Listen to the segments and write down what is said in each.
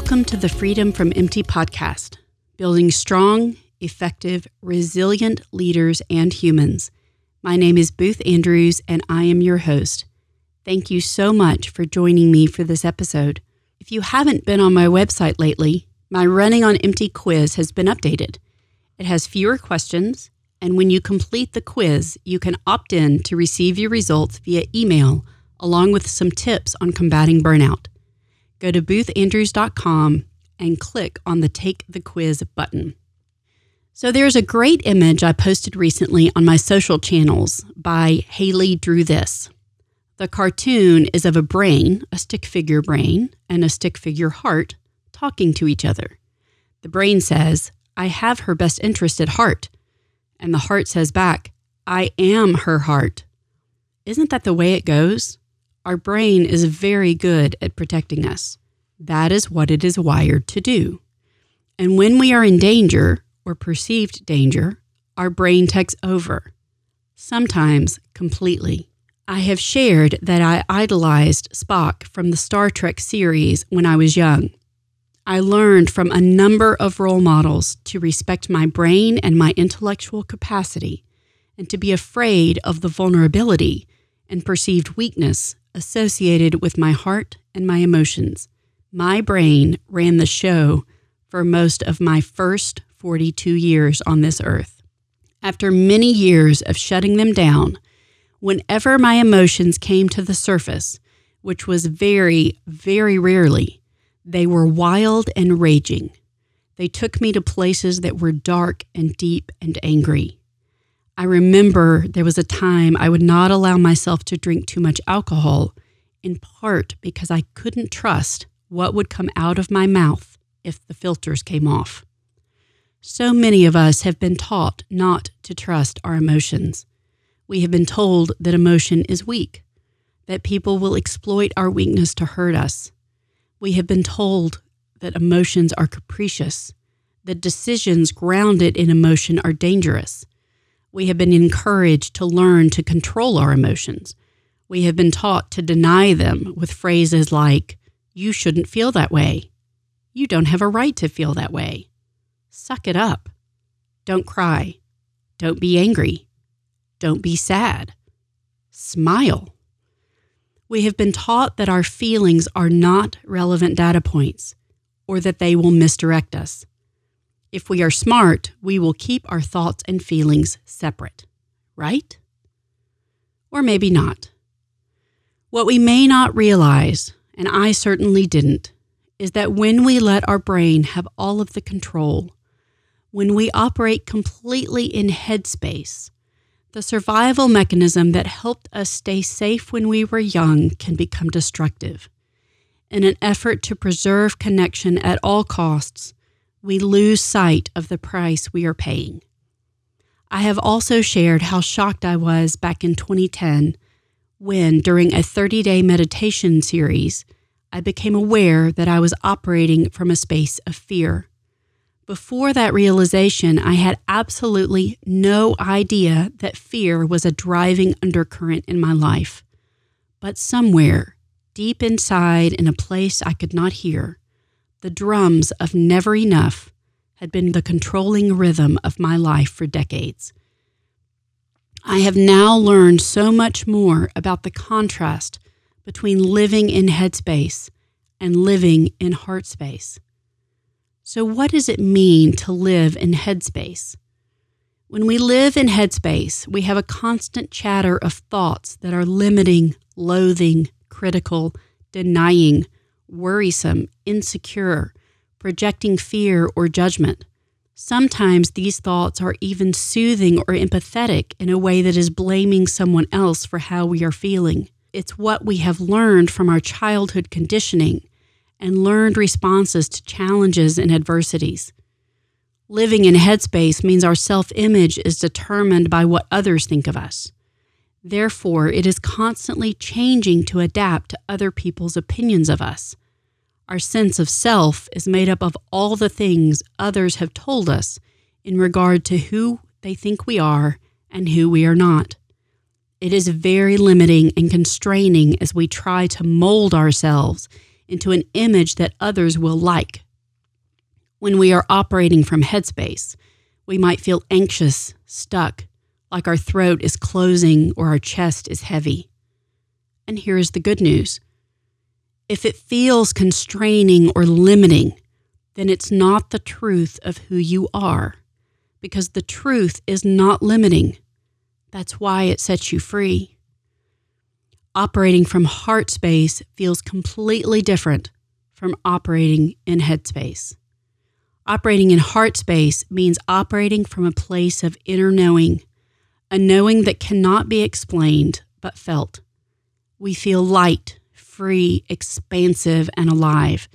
Welcome to the Freedom from Empty podcast, building strong, effective, resilient leaders and humans. My name is Booth Andrews, and I am your host. Thank you so much for joining me for this episode. If you haven't been on my website lately, my Running on Empty quiz has been updated. It has fewer questions, and when you complete the quiz, you can opt in to receive your results via email along with some tips on combating burnout go to boothandrews.com and click on the Take the Quiz button. So there's a great image I posted recently on my social channels by Haley Drew This. The cartoon is of a brain, a stick figure brain, and a stick figure heart talking to each other. The brain says, I have her best interest at heart. And the heart says back, I am her heart. Isn't that the way it goes? Our brain is very good at protecting us. That is what it is wired to do. And when we are in danger or perceived danger, our brain takes over, sometimes completely. I have shared that I idolized Spock from the Star Trek series when I was young. I learned from a number of role models to respect my brain and my intellectual capacity and to be afraid of the vulnerability and perceived weakness associated with my heart and my emotions. My brain ran the show for most of my first 42 years on this earth. After many years of shutting them down, whenever my emotions came to the surface, which was very, very rarely, they were wild and raging. They took me to places that were dark and deep and angry. I remember there was a time I would not allow myself to drink too much alcohol, in part because I couldn't trust what would come out of my mouth if the filters came off. So many of us have been taught not to trust our emotions. We have been told that emotion is weak, that people will exploit our weakness to hurt us. We have been told that emotions are capricious, that decisions grounded in emotion are dangerous we have been encouraged to learn to control our emotions. We have been taught to deny them with phrases like, You shouldn't feel that way. You don't have a right to feel that way. Suck it up. Don't cry. Don't be angry. Don't be sad. Smile. We have been taught that our feelings are not relevant data points or that they will misdirect us. If we are smart, we will keep our thoughts and feelings separate, right? Or maybe not. What we may not realize, and I certainly didn't, is that when we let our brain have all of the control, when we operate completely in headspace, the survival mechanism that helped us stay safe when we were young can become destructive. In an effort to preserve connection at all costs, we lose sight of the price we are paying. I have also shared how shocked I was back in 2010 when, during a 30 day meditation series, I became aware that I was operating from a space of fear. Before that realization, I had absolutely no idea that fear was a driving undercurrent in my life. But somewhere, deep inside, in a place I could not hear, the drums of Never Enough had been the controlling rhythm of my life for decades. I have now learned so much more about the contrast between living in headspace and living in heart space. So, what does it mean to live in headspace? When we live in headspace, we have a constant chatter of thoughts that are limiting, loathing, critical, denying, worrisome, insecure, projecting fear or judgment. Sometimes these thoughts are even soothing or empathetic in a way that is blaming someone else for how we are feeling. It's what we have learned from our childhood conditioning and learned responses to challenges and adversities. Living in headspace means our self image is determined by what others think of us. Therefore, it is constantly changing to adapt to other people's opinions of us. Our sense of self is made up of all the things others have told us in regard to who they think we are and who we are not. It is very limiting and constraining as we try to mold ourselves into an image that others will like. When we are operating from headspace, we might feel anxious, stuck, like our throat is closing or our chest is heavy. And here is the good news if it feels constraining or limiting, then it's not the truth of who you are, because the truth is not limiting. That's why it sets you free. Operating from heart space feels completely different from operating in head space. Operating in heart space means operating from a place of inner knowing, a knowing that cannot be explained but felt. We feel light, free, expansive, and alive.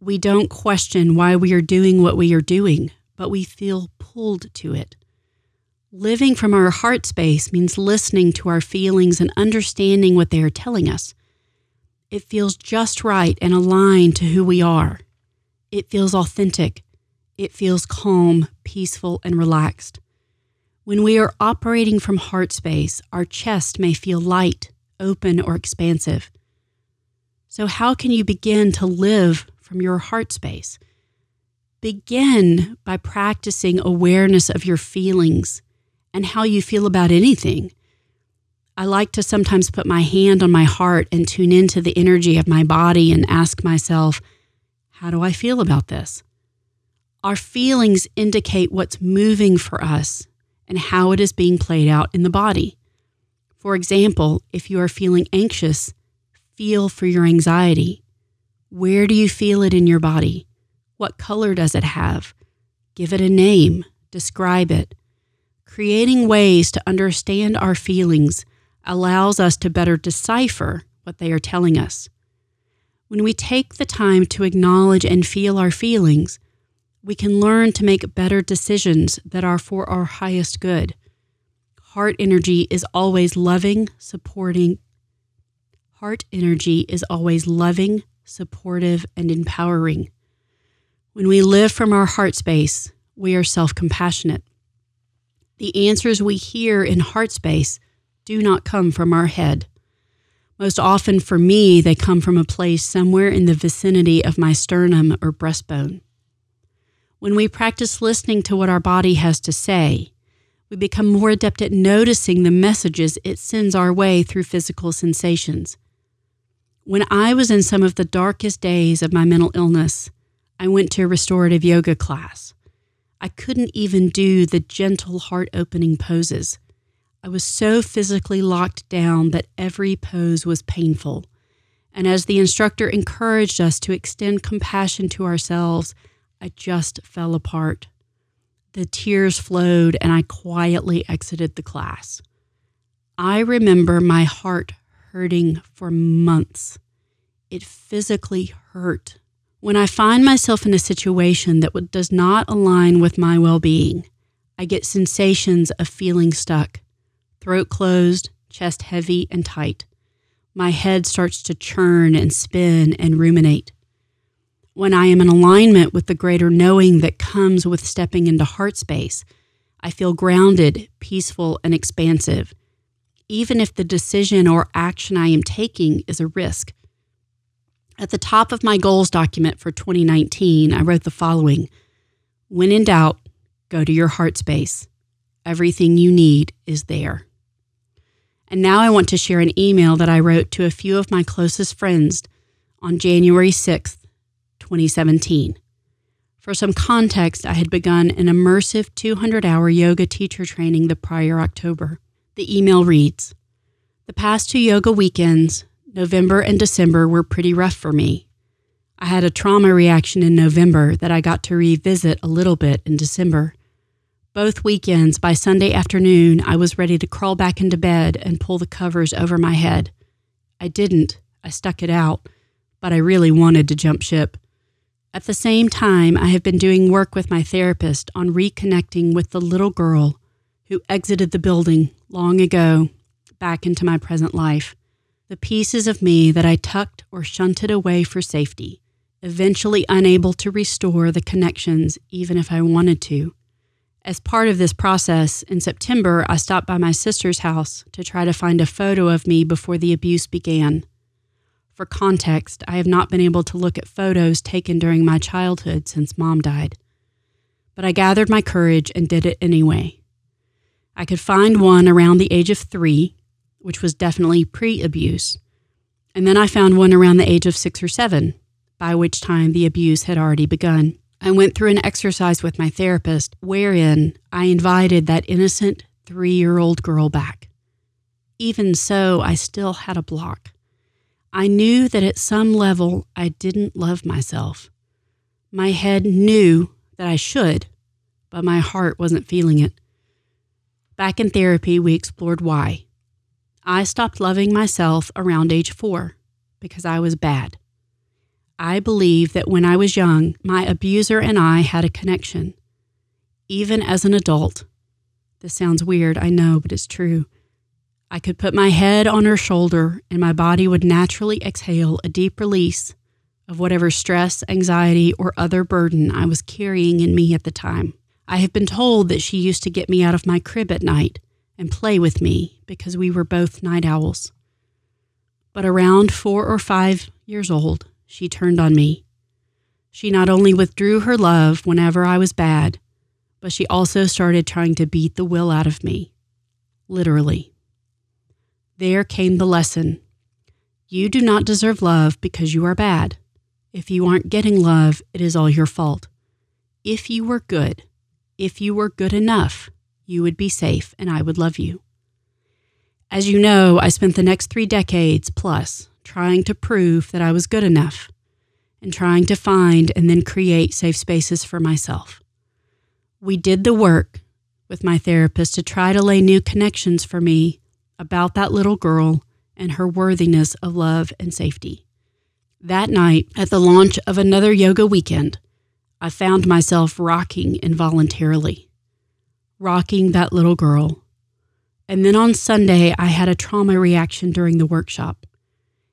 We don't question why we are doing what we are doing, but we feel pulled to it. Living from our heart space means listening to our feelings and understanding what they are telling us. It feels just right and aligned to who we are. It feels authentic. It feels calm, peaceful, and relaxed. When we are operating from heart space, our chest may feel light, open, or expansive. So, how can you begin to live from your heart space? Begin by practicing awareness of your feelings and how you feel about anything. I like to sometimes put my hand on my heart and tune into the energy of my body and ask myself, how do I feel about this? Our feelings indicate what's moving for us and how it is being played out in the body. For example, if you are feeling anxious, feel for your anxiety. Where do you feel it in your body? What color does it have? Give it a name, describe it. Creating ways to understand our feelings allows us to better decipher what they are telling us. When we take the time to acknowledge and feel our feelings, we can learn to make better decisions that are for our highest good. Heart energy is always loving, supporting. Heart energy is always loving, supportive, and empowering. When we live from our heart space, we are self compassionate. The answers we hear in heart space do not come from our head. Most often for me, they come from a place somewhere in the vicinity of my sternum or breastbone. When we practice listening to what our body has to say, we become more adept at noticing the messages it sends our way through physical sensations. When I was in some of the darkest days of my mental illness, I went to a restorative yoga class. I couldn't even do the gentle heart opening poses. I was so physically locked down that every pose was painful. And as the instructor encouraged us to extend compassion to ourselves, I just fell apart. The tears flowed, and I quietly exited the class. I remember my heart hurting for months. It physically hurt when I find myself in a situation that does not align with my well being, I get sensations of feeling stuck, throat closed, chest heavy and tight. My head starts to churn and spin and ruminate. When I am in alignment with the greater knowing that comes with stepping into heart space, I feel grounded, peaceful, and expansive, even if the decision or action I am taking is a risk. At the top of my goals document for 2019, I wrote the following When in doubt, go to your heart space. Everything you need is there. And now I want to share an email that I wrote to a few of my closest friends on January 6th, 2017. For some context, I had begun an immersive 200 hour yoga teacher training the prior October. The email reads The past two yoga weekends, November and December were pretty rough for me. I had a trauma reaction in November that I got to revisit a little bit in December. Both weekends, by Sunday afternoon, I was ready to crawl back into bed and pull the covers over my head. I didn't. I stuck it out, but I really wanted to jump ship. At the same time, I have been doing work with my therapist on reconnecting with the little girl who exited the building long ago back into my present life the pieces of me that I tucked or shunted away for safety, eventually unable to restore the connections even if I wanted to. As part of this process, in September, I stopped by my sister's house to try to find a photo of me before the abuse began. For context, I have not been able to look at photos taken during my childhood since mom died. But I gathered my courage and did it anyway. I could find one around the age of three, which was definitely pre abuse, and then I found one around the age of six or seven, by which time the abuse had already begun. I went through an exercise with my therapist wherein I invited that innocent three year old girl back. Even so, I still had a block. I knew that at some level I didn't love myself. My head knew that I should, but my heart wasn't feeling it. Back in therapy, we explored why. I stopped loving myself around age four because I was bad. I believe that when I was young, my abuser and I had a connection. Even as an adult, this sounds weird, I know, but it's true. I could put my head on her shoulder and my body would naturally exhale a deep release of whatever stress, anxiety, or other burden I was carrying in me at the time. I have been told that she used to get me out of my crib at night and play with me because we were both night owls. But around four or five years old, she turned on me. She not only withdrew her love whenever I was bad, but she also started trying to beat the will out of me. Literally. There came the lesson. You do not deserve love because you are bad. If you aren't getting love, it is all your fault. If you were good, if you were good enough, you would be safe and I would love you. As you know, I spent the next three decades plus trying to prove that I was good enough and trying to find and then create safe spaces for myself. We did the work with my therapist to try to lay new connections for me about that little girl and her worthiness of love and safety. That night, at the launch of another yoga weekend, I found myself rocking involuntarily, rocking that little girl. And then on Sunday, I had a trauma reaction during the workshop.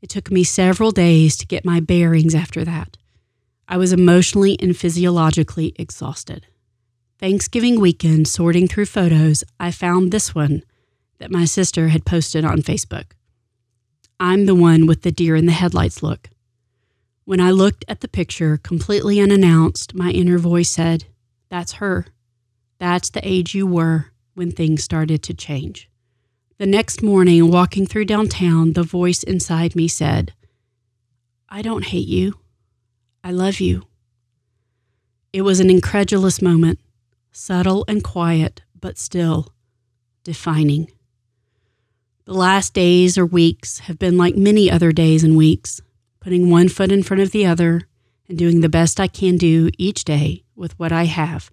It took me several days to get my bearings after that. I was emotionally and physiologically exhausted. Thanksgiving weekend, sorting through photos, I found this one that my sister had posted on Facebook. I'm the one with the deer in the headlights look. When I looked at the picture completely unannounced, my inner voice said, That's her. That's the age you were when things started to change. The next morning, walking through downtown, the voice inside me said, I don't hate you. I love you. It was an incredulous moment, subtle and quiet, but still defining. The last days or weeks have been like many other days and weeks, putting one foot in front of the other and doing the best I can do each day with what I have,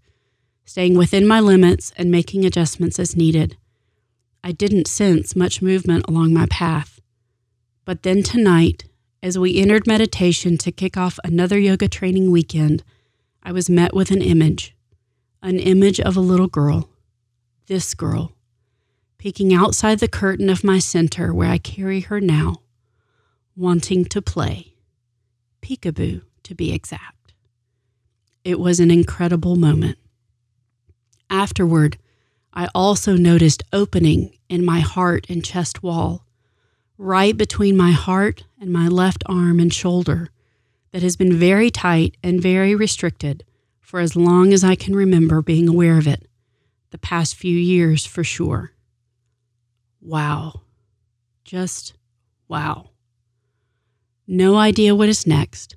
staying within my limits and making adjustments as needed. I didn't sense much movement along my path. But then tonight, as we entered meditation to kick off another yoga training weekend, I was met with an image an image of a little girl, this girl, peeking outside the curtain of my center where I carry her now, wanting to play. Peekaboo, to be exact. It was an incredible moment. Afterward, I also noticed opening in my heart and chest wall, right between my heart and my left arm and shoulder, that has been very tight and very restricted for as long as I can remember being aware of it, the past few years for sure. Wow. Just wow. No idea what is next,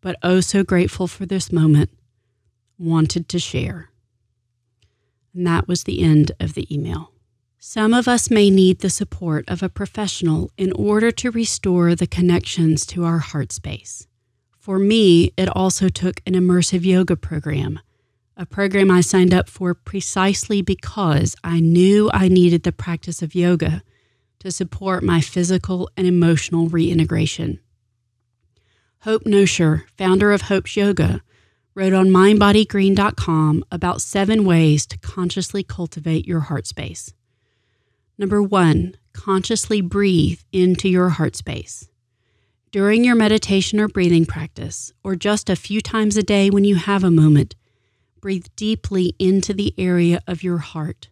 but oh so grateful for this moment. Wanted to share. And that was the end of the email. Some of us may need the support of a professional in order to restore the connections to our heart space. For me, it also took an immersive yoga program, a program I signed up for precisely because I knew I needed the practice of yoga to support my physical and emotional reintegration. Hope Nosher, founder of Hope's Yoga, wrote on mindbodygreen.com about seven ways to consciously cultivate your heart space. Number one, consciously breathe into your heart space. During your meditation or breathing practice, or just a few times a day when you have a moment, breathe deeply into the area of your heart.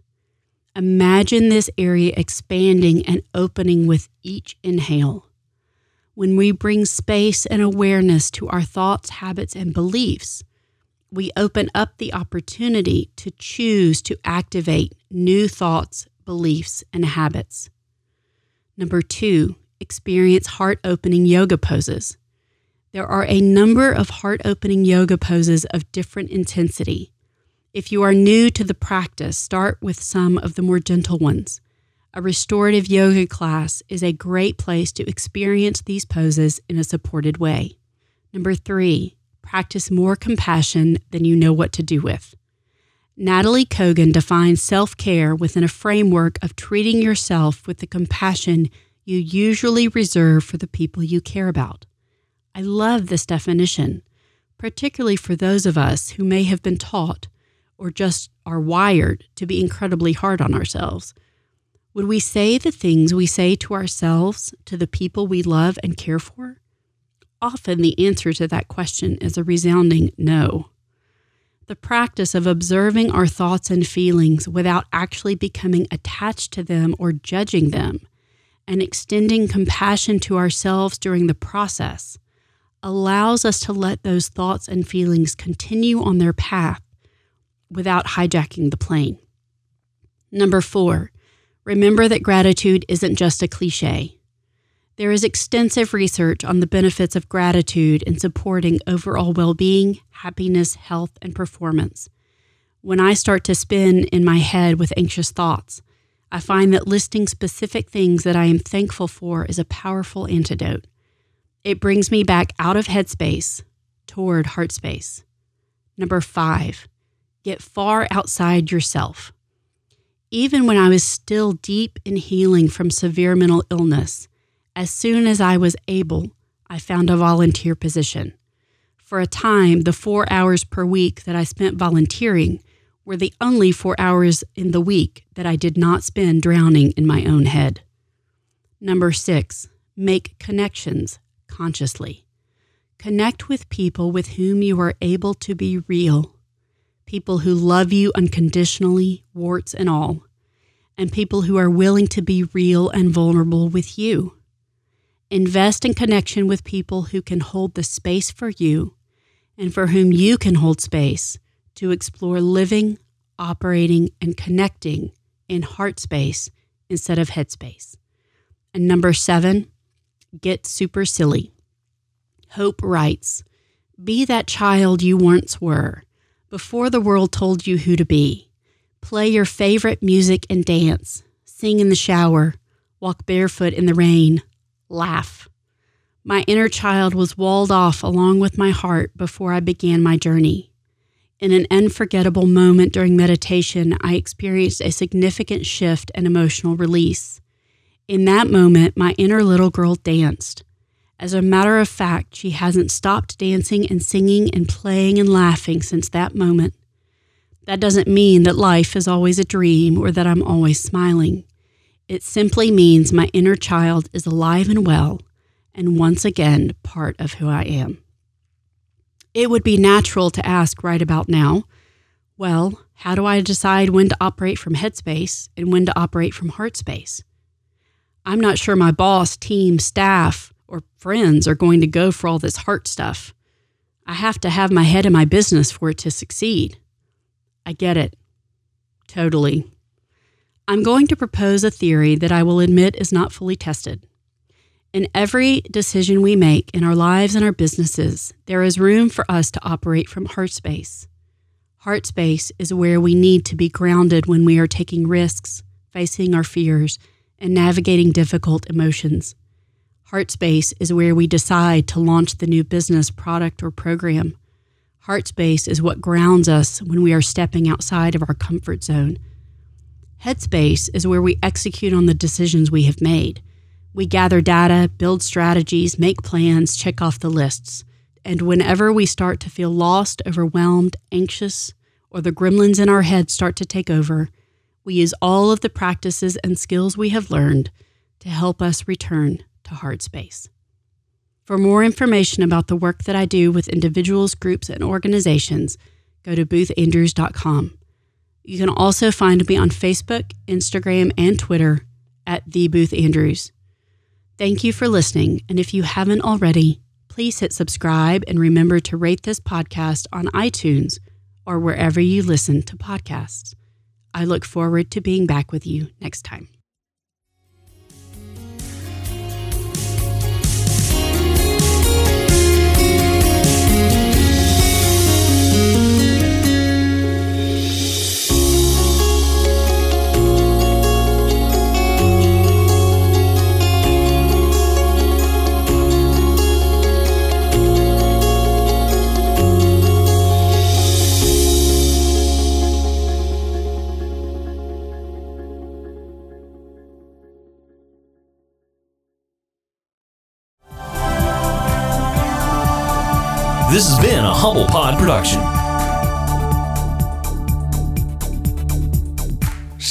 Imagine this area expanding and opening with each inhale. when we bring space and awareness to our thoughts, habits, and beliefs, we open up the opportunity to choose to activate new thoughts, beliefs, and habits. Number two, experience heart opening yoga poses. There are a number of heart opening yoga poses of different intensity. If you are new to the practice, start with some of the more gentle ones. A restorative yoga class is a great place to experience these poses in a supported way. Number three, practice more compassion than you know what to do with. Nataly Kogan defines self care within a framework of treating yourself with the compassion you usually reserve for the people you care about. I love this definition, particularly for those of us who may have been taught or just are wired to be incredibly hard on ourselves would we say the things we say to ourselves to the people we love and care for? Often the answer to that question is a resounding no. The practice of observing our thoughts and feelings without actually becoming attached to them or judging them, and extending compassion to ourselves during the process, allows us to let those thoughts and feelings continue on their path without hijacking the plane. Number four, Remember that gratitude isn't just a cliche. There is extensive research on the benefits of gratitude in supporting overall well being, happiness, health, and performance. When I start to spin in my head with anxious thoughts, I find that listing specific things that I am thankful for is a powerful antidote. It brings me back out of headspace toward heart space. Number five, get far outside yourself even when I was still deep in healing from severe mental illness, as soon as I was able, I found a volunteer position. For a time, the four hours per week that I spent volunteering were the only four hours in the week that I did not spend drowning in my own head. Number six, make connections consciously. Connect with people with whom you are able to be real people who love you unconditionally, warts and all, and people who are willing to be real and vulnerable with you. Invest in connection with people who can hold the space for you and for whom you can hold space to explore living, operating, and connecting in heart space instead of head space. And number seven, get super silly. Hope writes Be that child you once were before the world told you who to be. Play your favorite music and dance. Sing in the shower. Walk barefoot in the rain. Laugh. My inner child was walled off along with my heart before I began my journey. In an unforgettable moment during meditation, I experienced a significant shift and emotional release. In that moment, my inner little girl danced. As a matter of fact, she hasn't stopped dancing and singing and playing and laughing since that moment. That doesn't mean that life is always a dream or that I'm always smiling. It simply means my inner child is alive and well, and once again, part of who I am. It would be natural to ask right about now well, how do I decide when to operate from headspace and when to operate from heart space? I'm not sure my boss, team, staff, or friends are going to go for all this heart stuff. I have to have my head in my business for it to succeed. I get it. Totally. I'm going to propose a theory that I will admit is not fully tested. In every decision we make in our lives and our businesses, there is room for us to operate from heart space. Heart space is where we need to be grounded when we are taking risks, facing our fears, and navigating difficult emotions. Heartspace is where we decide to launch the new business, product, or program. Heartspace is what grounds us when we are stepping outside of our comfort zone. Headspace is where we execute on the decisions we have made. We gather data, build strategies, make plans, check off the lists. And whenever we start to feel lost, overwhelmed, anxious, or the gremlins in our head start to take over, we use all of the practices and skills we have learned to help us return to heart space. For more information about the work that I do with individuals, groups, and organizations, go to boothandrews.com. You can also find me on Facebook, Instagram, and Twitter at The Booth Andrews. Thank you for listening, and if you haven't already, please hit subscribe and remember to rate this podcast on iTunes or wherever you listen to podcasts. I look forward to being back with you next time.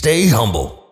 stay humble.